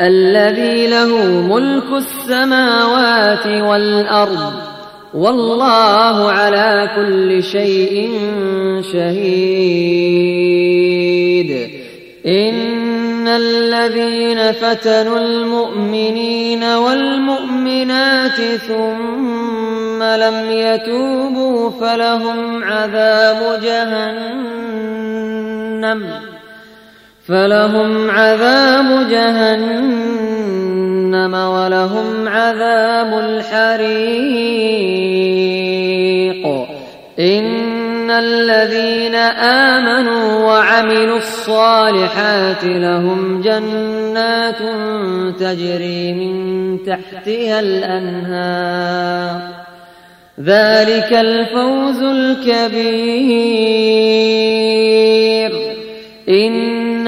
الذي له ملك السماوات والأرض والله على كل شيء شهيد. إن الذين فتنوا المؤمنين والمؤمنات ثم لم يتوبوا فلهم عذاب جهنم. فلهم عذاب جهنم ولهم عذاب الحريق. إن الذين آمنوا وعملوا الصالحات لهم جنات تجري من تحتها الأنهار. ذلك الفوز الكبير.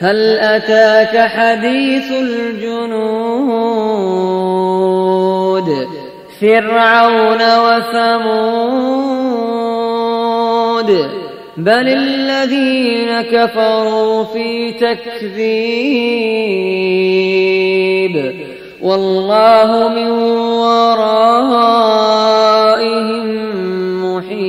هل أتاك حديث الجنود؟ فرعون وثمود. بل الذين كفروا في تكذيب. والله من ورائهم محيط.